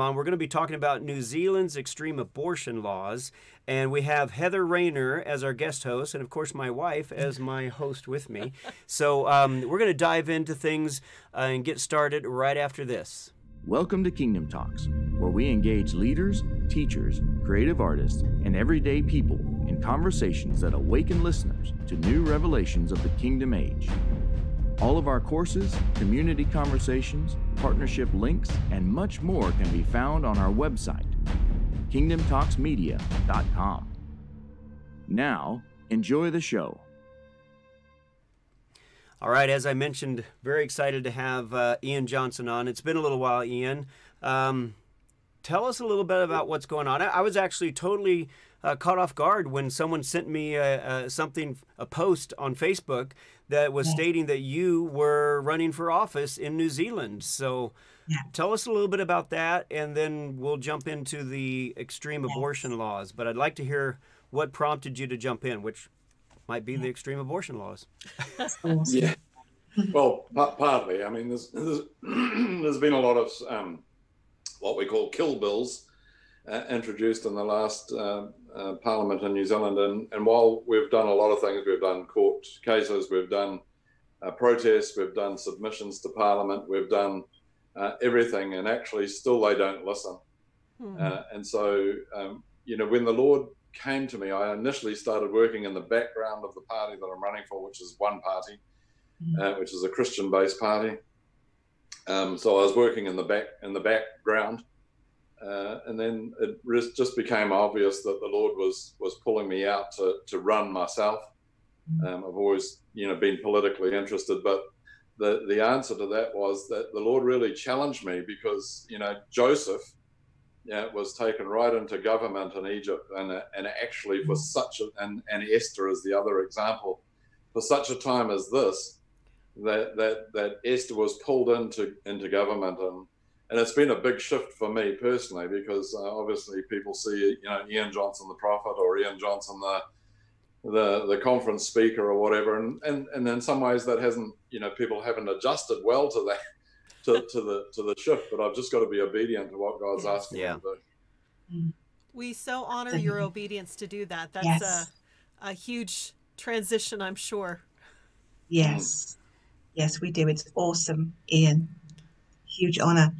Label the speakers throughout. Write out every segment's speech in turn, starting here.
Speaker 1: On, we're going to be talking about New Zealand's extreme abortion laws, and we have Heather Rayner as our guest host, and of course my wife as my host with me. So um, we're going to dive into things uh, and get started right after this.
Speaker 2: Welcome to Kingdom Talks, where we engage leaders, teachers, creative artists, and everyday people in conversations that awaken listeners to new revelations of the kingdom age. All of our courses, community conversations, partnership links, and much more can be found on our website, kingdomtalksmedia.com. Now, enjoy the show.
Speaker 1: All right, as I mentioned, very excited to have uh, Ian Johnson on. It's been a little while, Ian. Um, tell us a little bit about what's going on. I, I was actually totally uh, caught off guard when someone sent me something, a post on Facebook that was yeah. stating that you were running for office in New Zealand. So yeah. tell us a little bit about that, and then we'll jump into the extreme yes. abortion laws. But I'd like to hear what prompted you to jump in, which might be yeah. the extreme abortion laws.
Speaker 3: yeah. Well, partly. I mean, there's, there's, there's been a lot of um, what we call kill bills uh, introduced in the last uh, uh, Parliament in New Zealand. And, and while we've done a lot of things, we've done court cases, we've done uh, protests, we've done submissions to Parliament, we've done uh, everything, and actually still they don't listen. Uh, and so, um, you know, when the Lord came to me, I initially started working in the background of the party that I'm running for, which is One Party, hmm. which is a Christian-based party. Um, so I was working in the back in the background, uh, and then it just became obvious that the Lord was was pulling me out to to run myself. Mm. Um, I've always, you know, been politically interested, but the the answer to that was that the Lord really challenged me because you know Joseph, yeah, was taken right into government in Egypt, and and actually for mm. such a and and Esther is the other example, for such a time as this, that that that Esther was pulled into into government and and it's been a big shift for me personally because uh, obviously people see you know Ian Johnson the prophet or Ian Johnson the the the conference speaker or whatever and and, and in some ways that hasn't you know people haven't adjusted well to that to, to the to the shift but I've just got to be obedient to what God's asking yeah. me to do.
Speaker 4: We so honor your obedience to do that. That's yes. a a huge transition, I'm sure.
Speaker 5: Yes. Yes, we do. It's awesome, Ian huge honor.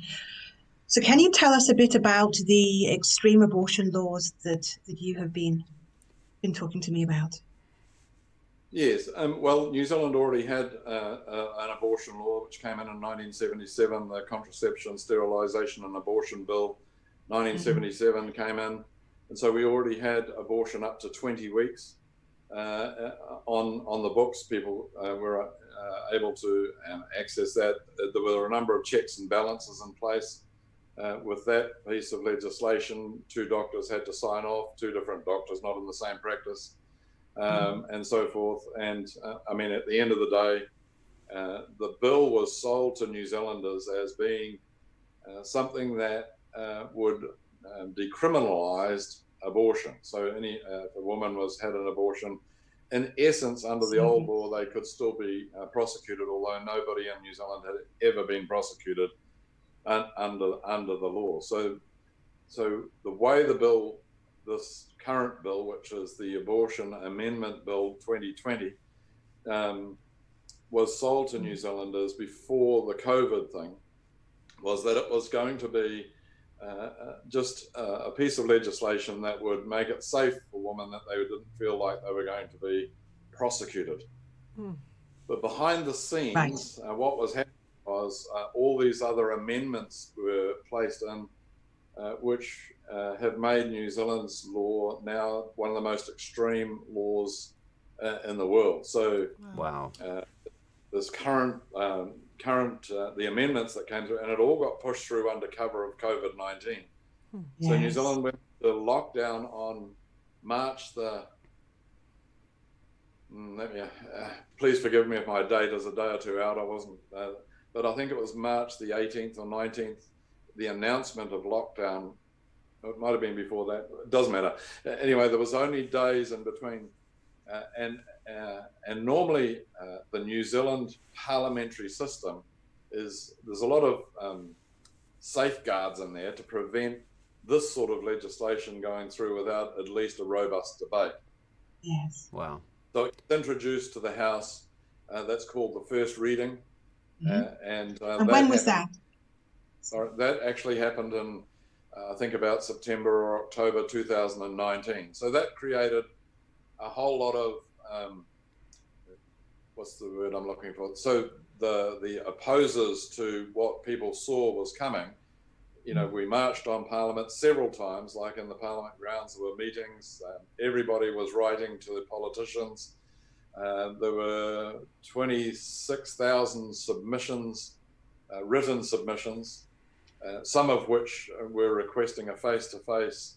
Speaker 5: So, can you tell us a bit about the extreme abortion laws that, that you have been been talking to me about?
Speaker 3: Yes, um, well, New Zealand already had uh, uh, an abortion law which came in in 1977, the Contraception, Sterilisation and Abortion Bill 1977 mm-hmm. came in. And so we already had abortion up to 20 weeks on, on the books. People uh, were uh, able to um, access that. There were a number of checks and balances in place. Uh, with that piece of legislation, two doctors had to sign off, two different doctors, not in the same practice, um, mm. and so forth. And uh, I mean, at the end of the day, uh, the bill was sold to New Zealanders as being uh, something that uh, would um, decriminalise abortion. So, any if a woman was had an abortion, in essence, under the old law, they could still be uh, prosecuted, although nobody in New Zealand had ever been prosecuted un- under under the law. So, so the way the bill, this current bill, which is the Abortion Amendment Bill 2020, um, was sold to New Zealanders before the COVID thing, was that it was going to be uh, uh, just uh, a piece of legislation that would make it safe for women that they didn't feel like they were going to be prosecuted. Hmm. But behind the scenes, right. uh, what was happening was uh, all these other amendments were placed in, uh, which have made New Zealand's law now one of the most extreme laws in the world. So,
Speaker 1: wow.
Speaker 3: this current um, current uh, the amendments that came through, and it all got pushed through under cover of COVID nineteen. Yes. So New Zealand went to lockdown on March the. Mm, let me. Uh, please forgive me if my date is a day or two out. I wasn't, uh, but I think it was March the 18th or 19th. The announcement of lockdown. It might have been before that. It doesn't matter. Anyway, there was only days in between, uh, and uh, and normally, uh, the New Zealand parliamentary system is there's a lot of um, safeguards in there to prevent this sort of legislation going through without at least a robust debate.
Speaker 5: Yes.
Speaker 1: Wow.
Speaker 3: So it's introduced to the House. Uh, that's called the first reading.
Speaker 5: Mhm.
Speaker 3: Uh, and uh,
Speaker 5: and when was
Speaker 3: happened-
Speaker 5: that?
Speaker 3: Sorry, that actually happened in, uh, I think, about September or October 2019. So that created a whole lot of, um, what's the word I'm looking for? So the the opposers to what people saw was coming. You know, we marched on Parliament several times, like in the Parliament grounds. There were meetings. Um, everybody was writing to the politicians. Uh, there were 26,000 submissions, uh, written submissions, uh, some of which were requesting a face-to-face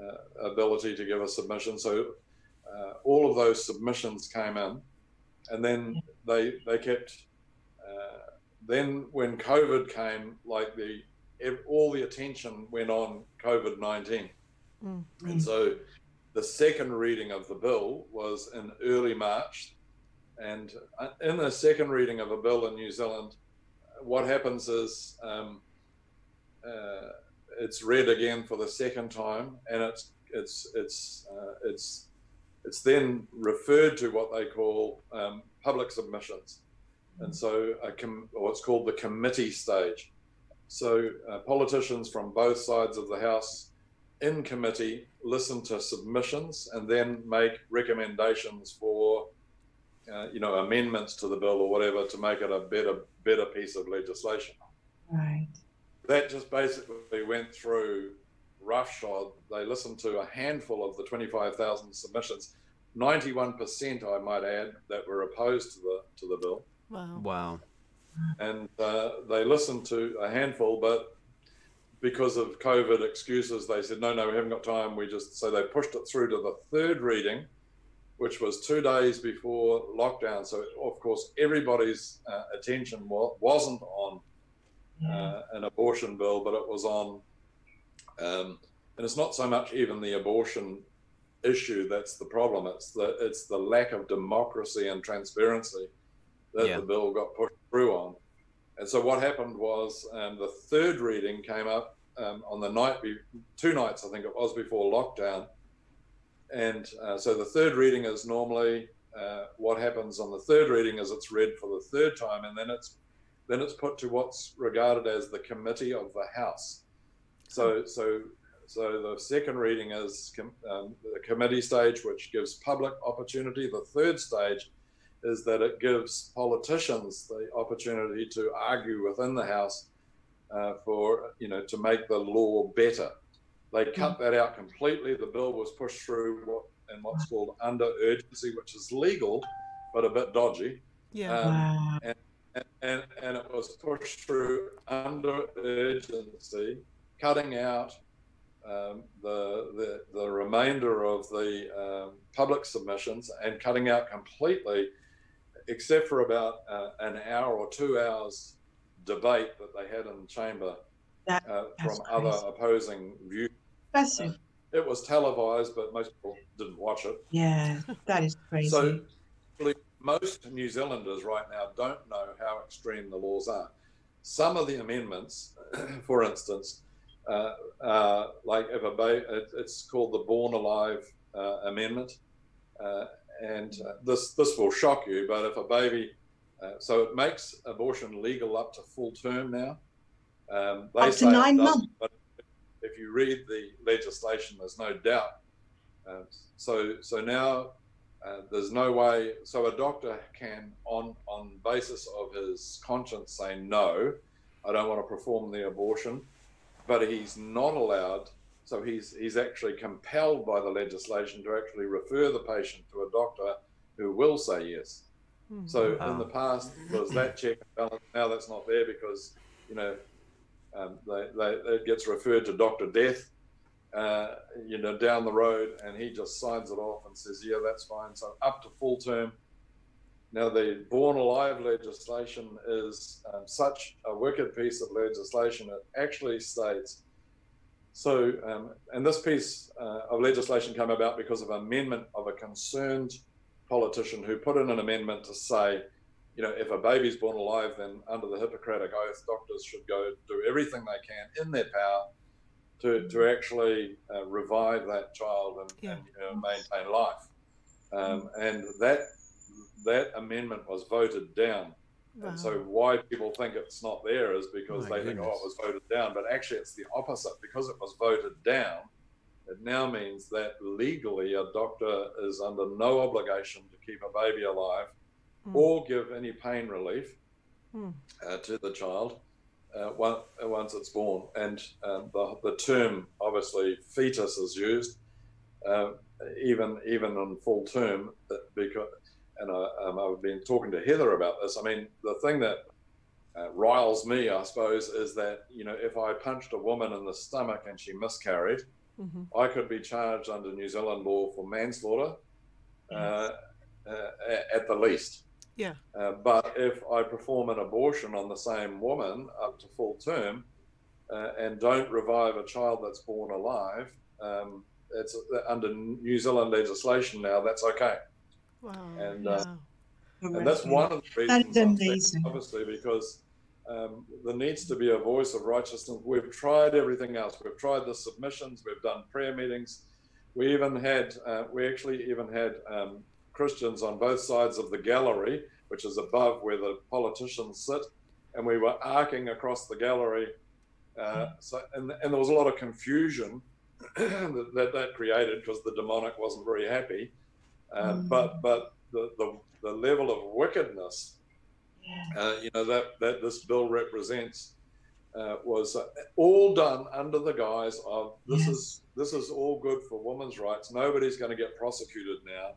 Speaker 3: uh, ability to give a submission. So uh, all of those submissions came in, and then they they kept. Uh, then when COVID came, like the all the attention went on COVID nineteen,
Speaker 4: Mm.
Speaker 3: and so the second reading of the bill was in early March, and uh, in the second reading of a bill in New Zealand, what happens is um, uh, it's read again for the second time, and it's it's it's uh, it's it's then referred to what they call um, public submissions, and so a com- what's called the committee stage. So uh, politicians from both sides of the house in committee listen to submissions and then make recommendations for uh, you know amendments to the bill or whatever to make it a better better piece of legislation
Speaker 5: Right.
Speaker 3: that just basically went through roughshod. They listened to a handful of the 25,000 submissions. 91%, I might add, that were opposed to the to the bill,
Speaker 4: Wow.
Speaker 1: Wow.
Speaker 3: and uh, they listened to a handful, but because of COVID excuses, they said no, no, we haven't got time. We just so they pushed it through to the third reading, which was two days before lockdown. So of course everybody's uh, attention wa- wasn't on uh, an abortion bill, but it was on, um, and it's not so much even the abortion issue that's the problem. It's the it's the lack of democracy and transparency that
Speaker 1: Yeah.
Speaker 3: the bill got pushed through on. And so what happened was um, the third reading came up um, on the night, be- two nights I think it was before lockdown, and uh, so the third reading is normally uh, what happens on the third reading is it's read for the third time, and then it's then it's put to what's regarded as the committee of the House. So, so, so the second reading is com- um, the committee stage, which gives public opportunity. The third stage is that it gives politicians the opportunity to argue within the House uh, for you know to make the law better. They cut that out completely. The bill was pushed through what in what's called under urgency, which is legal, but a bit dodgy
Speaker 4: Yeah.
Speaker 3: um,
Speaker 5: wow.
Speaker 3: and, and, and it was pushed through under urgency, cutting out um, the, the the remainder of the um, public submissions and cutting out completely, except for about uh, an hour or two hours debate that they had in the chamber
Speaker 5: That-
Speaker 3: uh,
Speaker 5: that's
Speaker 3: from other opposing views.
Speaker 5: Bless you.
Speaker 3: It was televised, but most people didn't watch it.
Speaker 5: Yeah, that is crazy.
Speaker 3: So, most New Zealanders right now don't know how extreme the laws are. Some of the amendments, for instance, uh, uh, like if a baby, it's called the Born Alive uh, Amendment, uh, and uh, this this will shock you, but if a baby, uh, so it makes abortion legal up to full term now. Um, they
Speaker 5: Up to nine months.
Speaker 3: But if you read the legislation, there's no doubt. So so now uh, there's no way. So a doctor can, on on basis of his conscience, say no, I don't want to perform the abortion, but he's not allowed. So he's he's actually compelled by the legislation to actually refer the patient to a doctor who will say yes.
Speaker 4: Hmm.
Speaker 3: So
Speaker 1: Wow.
Speaker 3: in the past was that check and balance. Now that's not there because you know um, they, they, it gets referred to Doctor Death, uh, you know, down the road, and he just signs it off and says, "Yeah, that's fine." So up to full term. Now the Born Alive legislation is um, such a wicked piece of legislation. It actually states. So, um, and this piece uh, of legislation came about because of an amendment of a concerned politician who put in an amendment to say you know, if a baby's born alive, then under the Hippocratic Oath, doctors should go do everything they can in their power to, to actually uh, revive that child and, yeah. and you know, maintain life. Um, and that that amendment was voted down. Wow. And so why people think it's not there is because My they goodness. think, oh, it was voted down. But actually, it's the opposite. Because it was voted down, it now means that legally a doctor is under no obligation to keep a baby alive mm. or give any pain relief mm. uh, to the child uh, once it's born. And um, the, the term, obviously, fetus is used. Uh, even even in full term, because and I, um, I've been talking to Heather about this. I mean, the thing that uh, riles me, I suppose, is that you know if I punched a woman in the stomach and she miscarried, mm-hmm. I could be charged under New Zealand law for manslaughter, uh, uh, at the least.
Speaker 4: Yeah.
Speaker 3: Uh, but if I perform an abortion on the same woman up to full term, uh, and don't revive a child that's born alive, um, it's under New Zealand legislation now. That's okay.
Speaker 4: Wow.
Speaker 3: And uh, and that's one of the reasons. Obviously, because um, there needs to be a voice of righteousness. We've tried everything else. We've tried the submissions. We've done prayer meetings. We even had, uh, we actually even had um, Christians on both sides of the gallery, which is above where the politicians sit, and we were arcing across the gallery. Uh, so, and, and there was a lot of confusion that, that, that created because the demonic wasn't very happy. Uh, mm. But but the, the, the level of wickedness, yeah. uh, you know, that, that this bill represents uh, was uh, all done under the guise of this is this is all good for women's rights. Nobody's going to get prosecuted now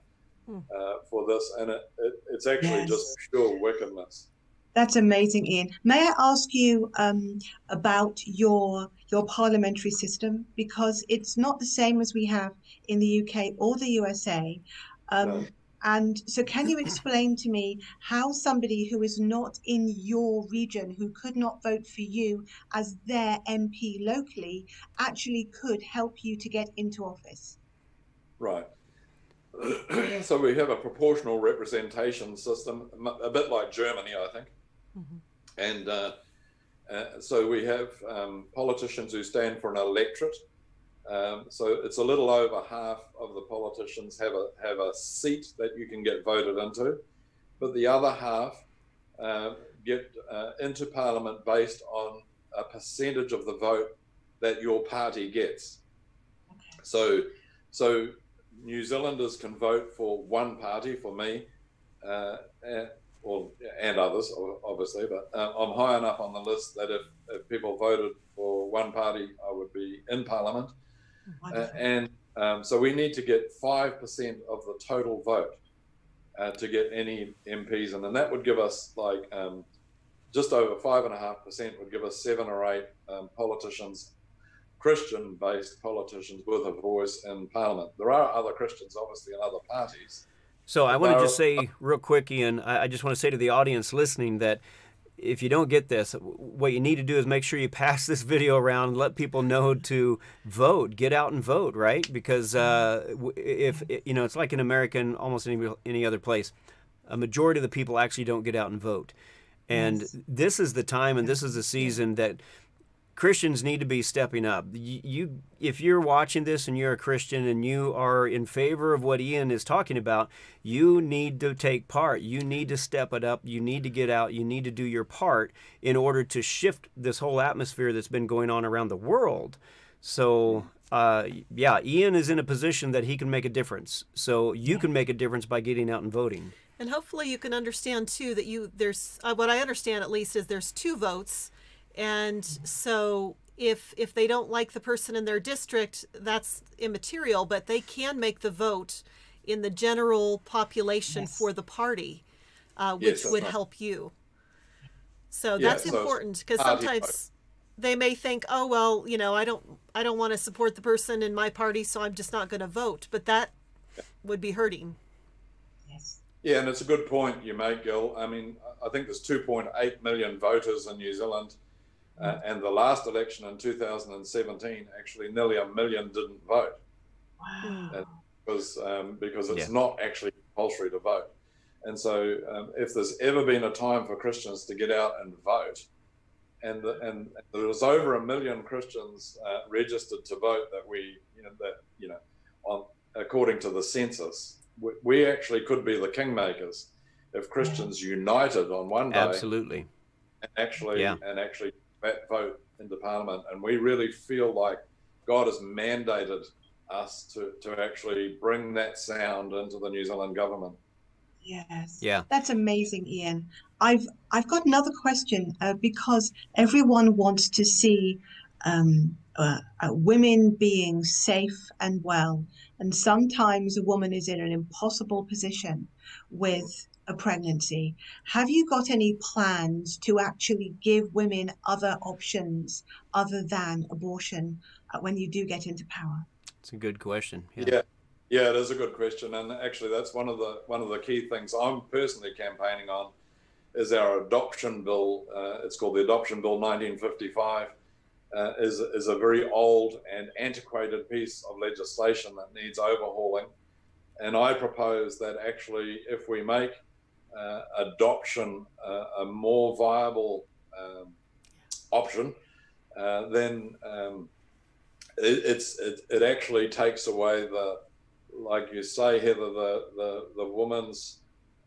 Speaker 3: hmm. uh, for this, and it, it it's actually yes. just pure wickedness.
Speaker 5: That's amazing, Ian. May I ask you um, about your your parliamentary system because it's not the same as we have in the UK or the USA. Um, no. And so, can you explain to me how somebody who is not in your region, who could not vote for you as their MP locally, actually could help you to get into office?
Speaker 3: Right. so, we have a proportional representation system, a bit like Germany, I think. Mm-hmm. And uh, uh, so, we have um, politicians who stand for an electorate um, so it's a little over half of the politicians have a have a seat that you can get voted into, but the other half uh, get uh, into parliament based on a percentage of the vote that your party gets. So, so New Zealanders can vote for one party for me, uh, and, or and others obviously, but uh, I'm high enough on the list that if, if people voted for one party, I would be in parliament. Uh, and um, so we need to get 5% of the total vote uh, to get any MPs in. And that would give us like um, just over 5.5% would give us seven or eight um, politicians, Christian based politicians with a voice in Parliament. There are other Christians, obviously, in other parties.
Speaker 1: So I want to just say real quick, Ian, I just want to say to the audience listening that if you don't get this, what you need to do is make sure you pass this video around and let people know to vote. Get out and vote, right? Because uh, if you know, it's like in America and almost any any other place, a majority of the people actually don't get out and vote. And yes. this is the time and this is the season that Christians need to be stepping up. You, you, if you're watching this and you're a Christian and you are in favor of what Ian is talking about, you need to take part. You need to step it up. You need to get out. You need to do your part in order to shift this whole atmosphere that's been going on around the world. So, uh, yeah, Ian is in a position that he can make a difference. So you can make a difference by getting out and voting.
Speaker 4: And hopefully, you can understand too that you there's uh, what I understand at least is there's two votes and so if if they don't like the person in their district, that's immaterial, but they can make the vote in the general population yes. for the party, uh, which yes, would right. help you. So yeah, that's so important because sometimes they may think, oh well, you know, I don't I don't want to support the person in my party, so I'm just not going to vote. But that yeah. would be hurting.
Speaker 3: Yes. Yeah, and it's a good point you make, Gil. I mean, I think there's 2.8 million voters in New Zealand. Uh, and the last election in 2017, actually, nearly a million didn't vote.
Speaker 5: Wow.
Speaker 3: And because um, because it's yeah. not actually compulsory to vote. And so, um, if there's ever been a time for Christians to get out and vote, and the, and there was over a million Christians uh, registered to vote that we, you know, that you know, on according to the census, we, we actually could be the kingmakers if Christians united on one day.
Speaker 1: Absolutely.
Speaker 3: And actually, yeah. and actually vote into Parliament, and we really feel like God has mandated us to, to actually bring that sound into the New Zealand government.
Speaker 5: Yes.
Speaker 1: Yeah.
Speaker 5: That's amazing, Ian. I've I've got another question uh, because everyone wants to see um, uh, uh, women being safe and well, and sometimes a woman is in an impossible position with a pregnancy. Have you got any plans to actually give women other options other than abortion uh, when you do get into power?
Speaker 1: It's a good question.
Speaker 3: Yeah. yeah. Yeah, it is a good question, and actually, that's one of the one of the key things I'm personally campaigning on is our adoption bill. Uh, it's called the Adoption Bill 1955. Uh, is is a very old and antiquated piece of legislation that needs overhauling, and I propose that actually, if we make adoption uh, a more viable um, option, uh, then um, it, it's it, it actually takes away the like you say, Heather, the the, the woman's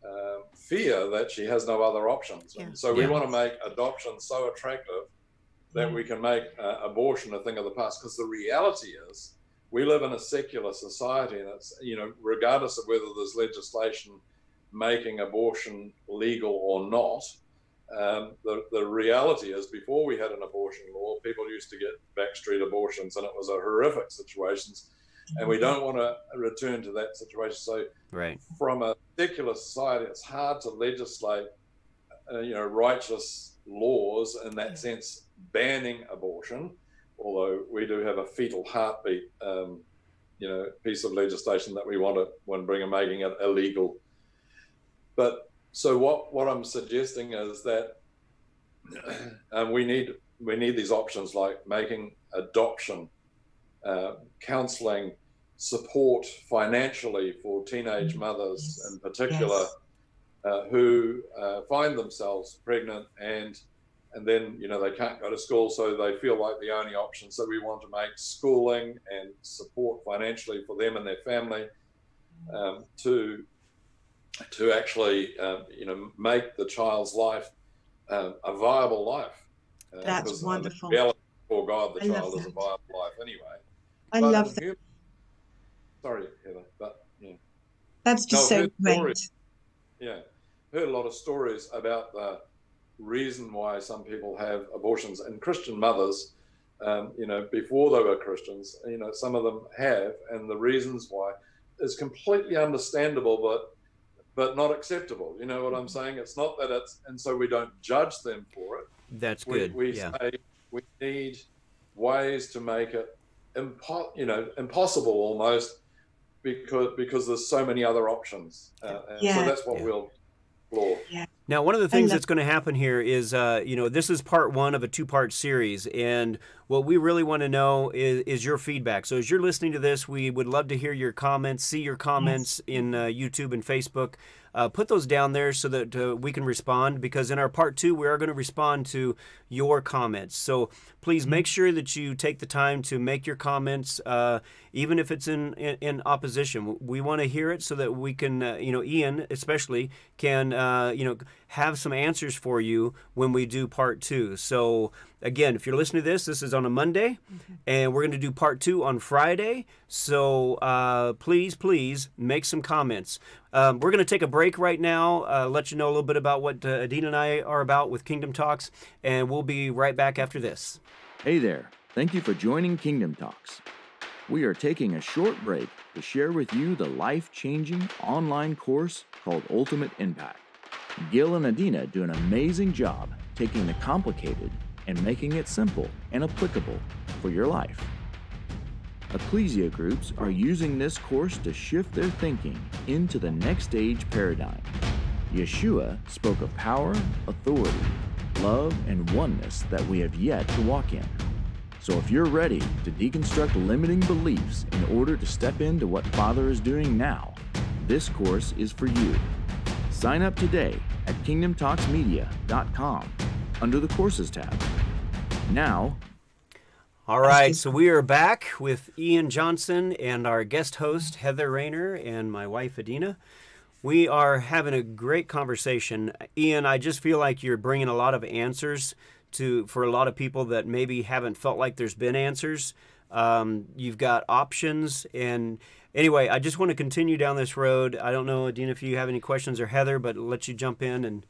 Speaker 3: uh, fear that she has no other options. Yeah. so we yeah. want to make adoption so attractive that we can make uh, abortion a thing of the past. Because the reality is, we live in a secular society, and it's you know, regardless of whether there's legislation making abortion legal or not. Um, the, the reality is, before we had an abortion law, people used to get backstreet abortions, and it was a horrific situations and we don't want to return to that situation. So,
Speaker 1: right.
Speaker 3: from a secular society, it's hard to legislate, uh, you know, righteous laws in that sense, banning abortion. Although we do have a fetal heartbeat, um, you know, piece of legislation that we want to when to bring making it illegal. But so what what I'm suggesting is that um, we need we need these options like making adoption uh, counseling support financially for teenage mm. mothers in particular yes. uh, who uh, find themselves pregnant and and then you know they can't go to school so they feel like the only option so we want to make schooling and support financially for them and their family um, to to actually um, you know make the child's life um, a viable life
Speaker 5: uh, that's wonderful
Speaker 3: for god the I child is a viable life anyway
Speaker 5: I but love that. Human,
Speaker 3: sorry, Heather, but yeah.
Speaker 5: That's just no, so great.
Speaker 3: Stories, yeah, heard a lot of stories about the reason why some people have abortions and Christian mothers. Um, you know, before they were Christians, you know, some of them have, and the reasons why is completely understandable, but but not acceptable. You know what I'm saying? It's not that it's, and so we don't judge them for it.
Speaker 1: That's
Speaker 3: we,
Speaker 1: good.
Speaker 3: We
Speaker 1: yeah.
Speaker 3: say we need ways to make it impo- you know impossible almost because because there's so many other options. Uh, yeah. So that's what yeah. we'll explore.
Speaker 5: Yeah.
Speaker 1: Now, one of the things that's going to happen here is, uh, you know, this is part one of a two-part series, and what we really want to know is, is, your feedback. So, as you're listening to this, we would love to hear your comments, see your comments yes. in uh, YouTube and Facebook uh, put those down there so that uh, we can respond because in our part two, we are going to respond to your comments. So please make mm-hmm. sure that you take the time to make your comments, uh, even if it's in, in, in, opposition. We want to hear it so that we can, uh, you know, Ian especially can, uh, you know, have some answers for you when we do part two. So again, if you're listening to this, this is on a Monday, mm-hmm. and we're going to do part two on Friday. So uh, please, please make some comments. Um, we're going to take a break right now, uh, let you know a little bit about what uh, Adina and I are about with Kingdom Talks, and we'll be right back after this.
Speaker 2: Hey there. Thank you for joining Kingdom Talks. We are taking a short break to share with you the life changing online course called Ultimate Impact. Gil and Adina do an amazing job taking the complicated and making it simple and applicable for your life. Ecclesia groups are using this course to shift their thinking into the next age paradigm. Yeshua spoke of power, authority, love, and oneness that we have yet to walk in. So if you're ready to deconstruct limiting beliefs in order to step into what Father is doing now, this course is for you. Sign up today at kingdomtalksmedia.com under the Courses tab. Now,
Speaker 1: all right, so we are back with Ian Johnson and our guest host, Heather Rayner, and my wife, Adina. We are having a great conversation. Ian, I just feel like you're bringing a lot of answers to for a lot of people that maybe haven't felt like there's been answers. Um, you've got options, and anyway, I just want to continue down this road. I don't know, Adina, if you have any questions or Heather, but I'll let you jump in and.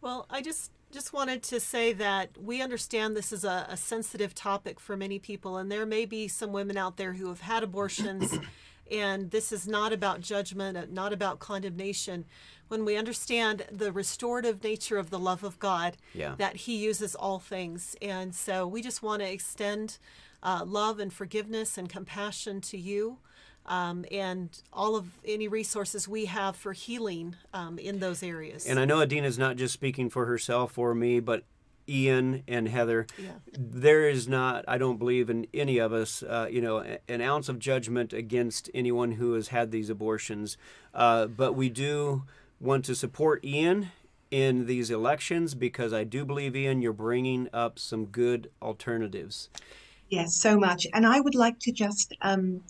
Speaker 4: Well, I just just wanted to say that we understand this is a, a, sensitive topic for many people, and there may be some women out there who have had abortions, and this is not about judgment, not about condemnation. When we understand the restorative nature of the love of God,
Speaker 1: yeah.
Speaker 4: that He uses all things, and so we just want to extend uh, love and forgiveness and compassion to you um, and all of any resources we have for healing um, in those areas.
Speaker 1: And I know Adina's not just speaking for herself or me, but Ian and Heather.
Speaker 4: Yeah.
Speaker 1: There is not, I don't believe in any of us, uh, you know, an ounce of judgment against anyone who has had these abortions. Uh, but we do want to support Ian in these elections because I do believe, Ian, you're bringing up some good alternatives.
Speaker 5: Yes, so much. And I would like to just um,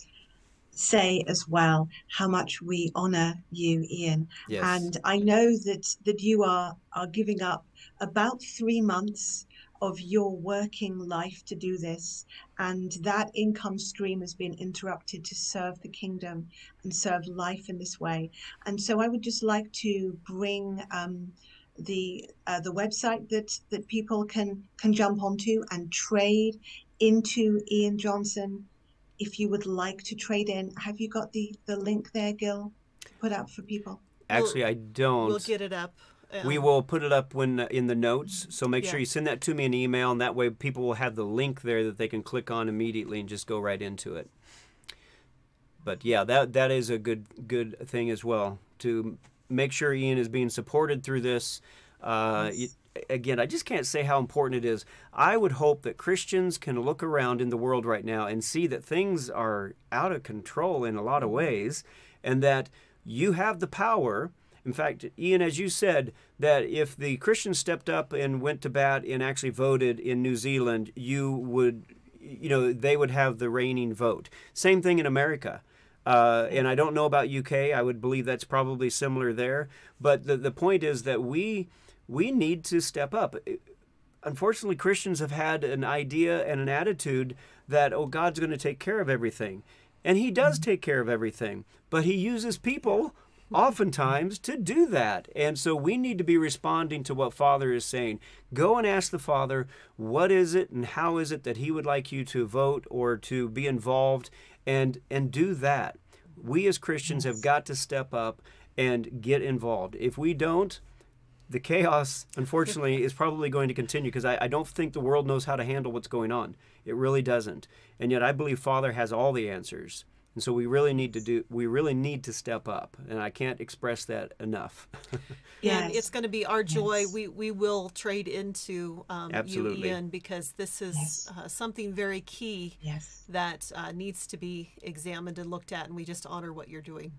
Speaker 5: say as well how much we honor you, Ian.
Speaker 1: Yes.
Speaker 5: And I know that that you are are giving up about three months of your working life to do this, and that income stream has been interrupted to serve the kingdom and serve life in this way. And so I would just like to bring. Um, the uh, the website that that people can can jump onto and trade into Ian Johnson if you would like to trade in, have you got the, the link there, Gil, to put up for people?
Speaker 1: Actually,
Speaker 4: we'll,
Speaker 1: I don't.
Speaker 4: We'll get it up.
Speaker 1: Um, we will put it up when uh, in the notes. So make
Speaker 4: yeah.
Speaker 1: sure you send that to me in email, and that way people will have the link there that they can click on immediately and just go right into it. But yeah, that that is a good good thing as well to make sure Ian is being supported through this. Uh, yes again, I just can't say how important it is. I would hope that Christians can look around in the world right now and see that things are out of control in a lot of ways and that you have the power. In fact, Ian, as you said, that if the Christians stepped up and went to bat and actually voted in New Zealand, you would, you know, they would have the reigning vote. Same thing in America. Uh, and I don't know about UK. I would believe that's probably similar there. But the, the point is that we we need to step up. Unfortunately, Christians have had an idea and an attitude that, oh, God's going to take care of everything. And He does take care of everything, but He uses people oftentimes to do that. And so we need to be responding to what Father is saying. Go and ask the Father, what is it and how is it that He would like you to vote or to be involved and and do that. We as Christians have got to step up and get involved. If we don't, the chaos, unfortunately, is probably going to continue because I, I, don't think the world knows how to handle what's going on. It really doesn't. And yet, I believe Father has all the answers. And so we really need to do. We really need to step up, and I can't express that enough.
Speaker 4: yeah, it's going to be our joy. Yes. We we will trade into um,
Speaker 1: Absolutely.
Speaker 4: you, Ian, because this is yes. uh, something very key
Speaker 5: yes.
Speaker 4: that uh, needs to be examined and looked at, and we just honor what you're doing.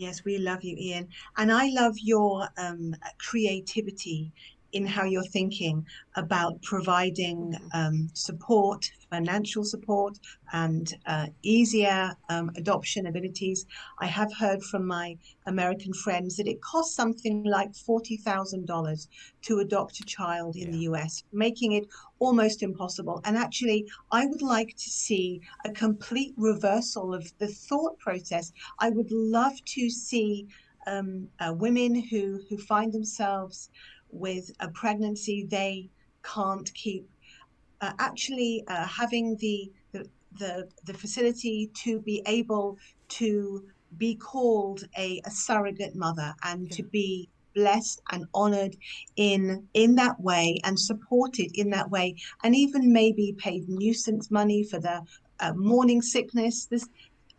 Speaker 5: Yes, we love you, Ian. And I love your um, creativity in how you're thinking about providing mm-hmm. um, support, financial support, and uh, easier um, adoption abilities. I have heard from my American friends that it costs something like $40,000 to adopt a child in yeah. the US, making it almost impossible. And actually, I would like to see a complete reversal of the thought process. I would love to see um, uh, women who, who find themselves with a pregnancy they can't keep. Uh, actually, uh, having the, the, the the facility to be able to be called a, a surrogate mother and yeah. to be blessed and honored in in that way and supported in that way and even maybe paid nuisance money for the uh, morning sickness this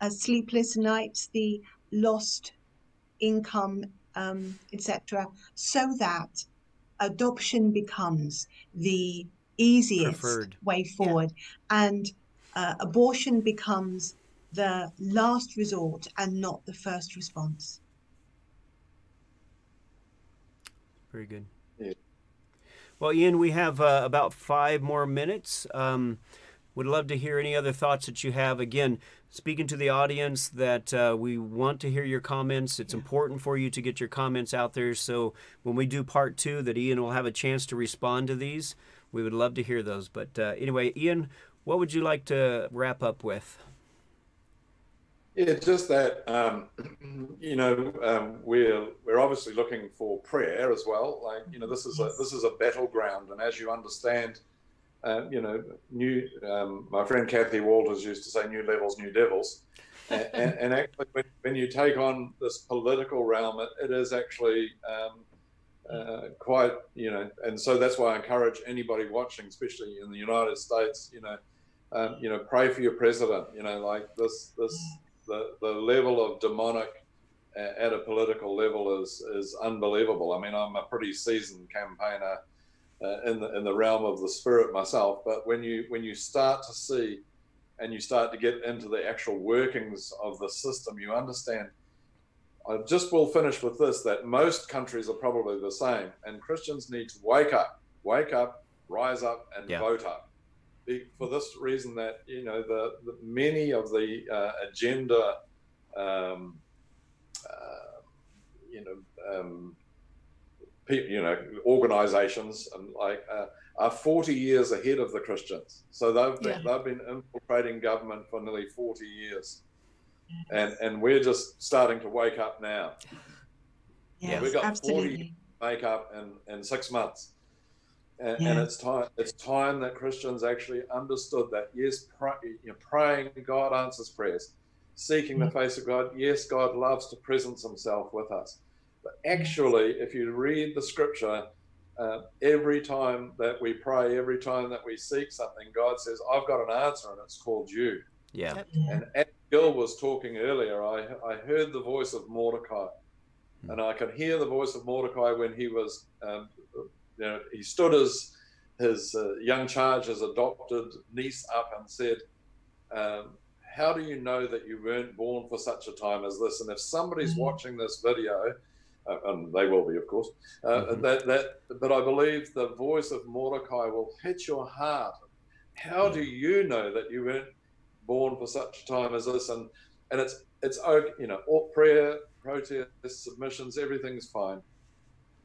Speaker 5: uh, sleepless nights the lost income um, etc so that adoption becomes the easiest
Speaker 1: Preferred.
Speaker 5: way forward yeah. and uh, abortion becomes the last resort and not the first response
Speaker 1: Very good.
Speaker 3: Yeah.
Speaker 1: Well, Ian, we have uh, about five more minutes. Um, would love to hear any other thoughts that you have. Again, speaking to the audience that uh, we want to hear your comments. It's important for you to get your comments out there. So when we do part two, that Ian will have a chance to respond to these. We would love to hear those. But uh, anyway, Ian, what would you like to wrap up with?
Speaker 3: Yeah, just that. Um, you know, um, we're we're obviously looking for prayer as well. Like you know, this is a this is a battleground, and as you understand, uh, you know, new. Um, my friend Kathie Walters used to say, "New levels, new devils," and, and, and, actually, when, when, you take on this political realm, it, it is actually um, uh, quite, you know, and so that's why I encourage anybody watching, especially in the United States, you know, um, you know, pray for your president. You know, like this this the, the level of demonic at a political level is is unbelievable. I mean, I'm a pretty seasoned campaigner uh, in the in the realm of the spirit myself, but when you when you start to see and you start to get into the actual workings of the system, you understand. I just will finish with this: that most countries are probably the same, and Christians need to wake up, wake up, rise up, and yeah. vote up for this reason that you know the, the many of the uh, agenda um, uh, you know um, people, you know organizations and like uh, are 40 years ahead of the Christians so they've been, yeah. they've been infiltrating government for nearly 40 years and and we're just starting to wake up now
Speaker 5: yes,
Speaker 3: we've got
Speaker 5: absolutely.
Speaker 3: 40 make up in in six months and, yeah. and, it's time it's time that Christians actually understood that yes, pray, you're praying, God answers prayers, seeking the face of God. Yes, God loves to presence Himself with us, but actually, if you read the Scripture, uh, every time that we pray, every time that we seek something, God says, "I've got an answer, and it's called you."
Speaker 1: Yeah.
Speaker 4: Yep.
Speaker 3: And as Bill was talking earlier, I I heard the voice of Mordecai, hmm. and I could hear the voice of Mordecai when he was um, you know, he stood his his uh, young charge, his adopted niece, up and said, um, "How do you know that you weren't born for such a time as this?" And if somebody's mm-hmm. watching this video, uh, and they will be, of course, uh, mm-hmm. that that, but I believe the voice of Mordecai will hit your heart. How do you know that you weren't born for such a time as this? And and it's it's you know, all prayer, protests, submissions, everything's fine,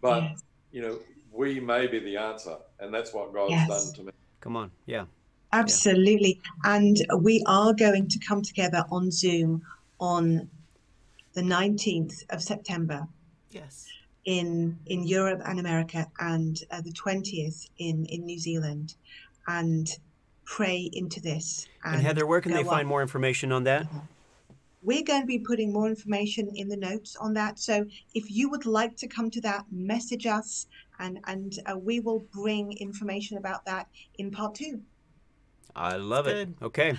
Speaker 3: but yes. you know we may be the answer. And that's what God's yes. done to me.
Speaker 1: Come on. Yeah.
Speaker 5: Absolutely. Yeah. And we are going to come together on Zoom on the 19th of September.
Speaker 4: Yes.
Speaker 5: In in Europe and America, and uh, the 20th in in New Zealand, and pray into this.
Speaker 1: And, and Heather, where can they find more information on that?
Speaker 5: We're going to be putting more information in the notes on that. So if you would like to come to that, message us and and uh, we will bring information about that in part two.
Speaker 1: I love Good. it. Okay.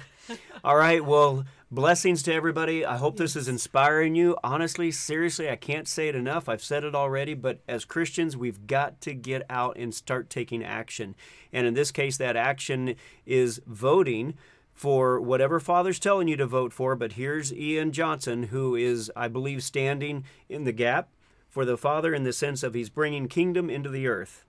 Speaker 1: All right. Well, blessings to everybody. I hope this is inspiring you. Honestly, seriously, I can't say it enough. I've said it already, but as Christians, we've got to get out and start taking action. And in this case, that action is voting for whatever Father's telling you to vote for. But here's Ian Johnson, who is, I believe, standing in the gap for the Father in the sense of he's bringing kingdom into the earth.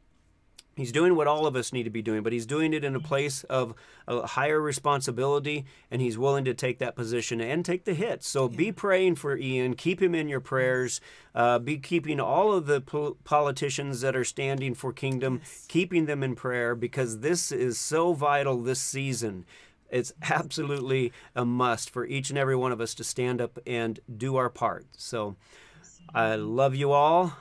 Speaker 1: He's doing what all of us need to be doing, but he's doing it in a place of a higher responsibility, and he's willing to take that position and take the hits. So yeah. be praying for Ian. Keep him in your prayers. Uh, be keeping all of the po- politicians that are standing for kingdom, yes. keeping them in prayer because this is so vital this season. It's absolutely a must for each and every one of us to stand up and do our part. So, I love you all.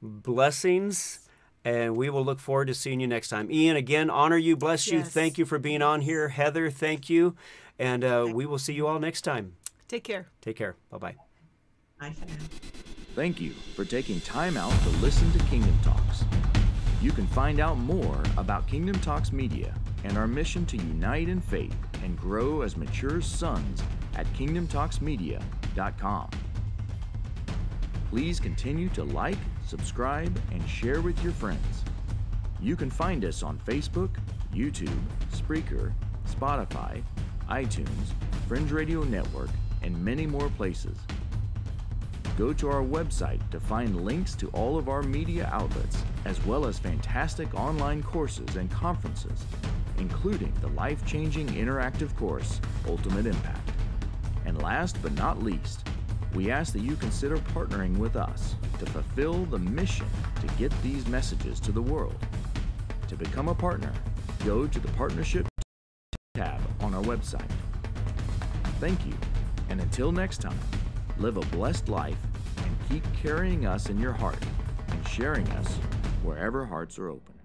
Speaker 1: Blessings. And we will look forward to seeing you next time. Ian, again, honor you, bless you. Yes. Thank you for being on here. Heather, thank you. And uh, we will see you all next time.
Speaker 4: Take care.
Speaker 1: Take care. Bye bye.
Speaker 5: Bye for now.
Speaker 2: Thank you for taking time out to listen to Kingdom Talks. You can find out more about Kingdom Talks Media and our mission to unite in faith and grow as mature sons at kingdomtalksmedia.com. Please continue to like, subscribe, and share with your friends. You can find us on Facebook, YouTube, Spreaker, Spotify, iTunes, Fringe Radio Network, and many more places. go to our website to find links to all of our media outlets, as well as fantastic online courses and conferences, including the life changing interactive course, Ultimate Impact. And last but not least, we ask that you consider partnering with us to fulfill the mission to get these messages to the world. To become a partner, go to the Partnership tab on our website. Thank you, and until next time, live a blessed life and keep carrying us in your heart and sharing us wherever hearts are open.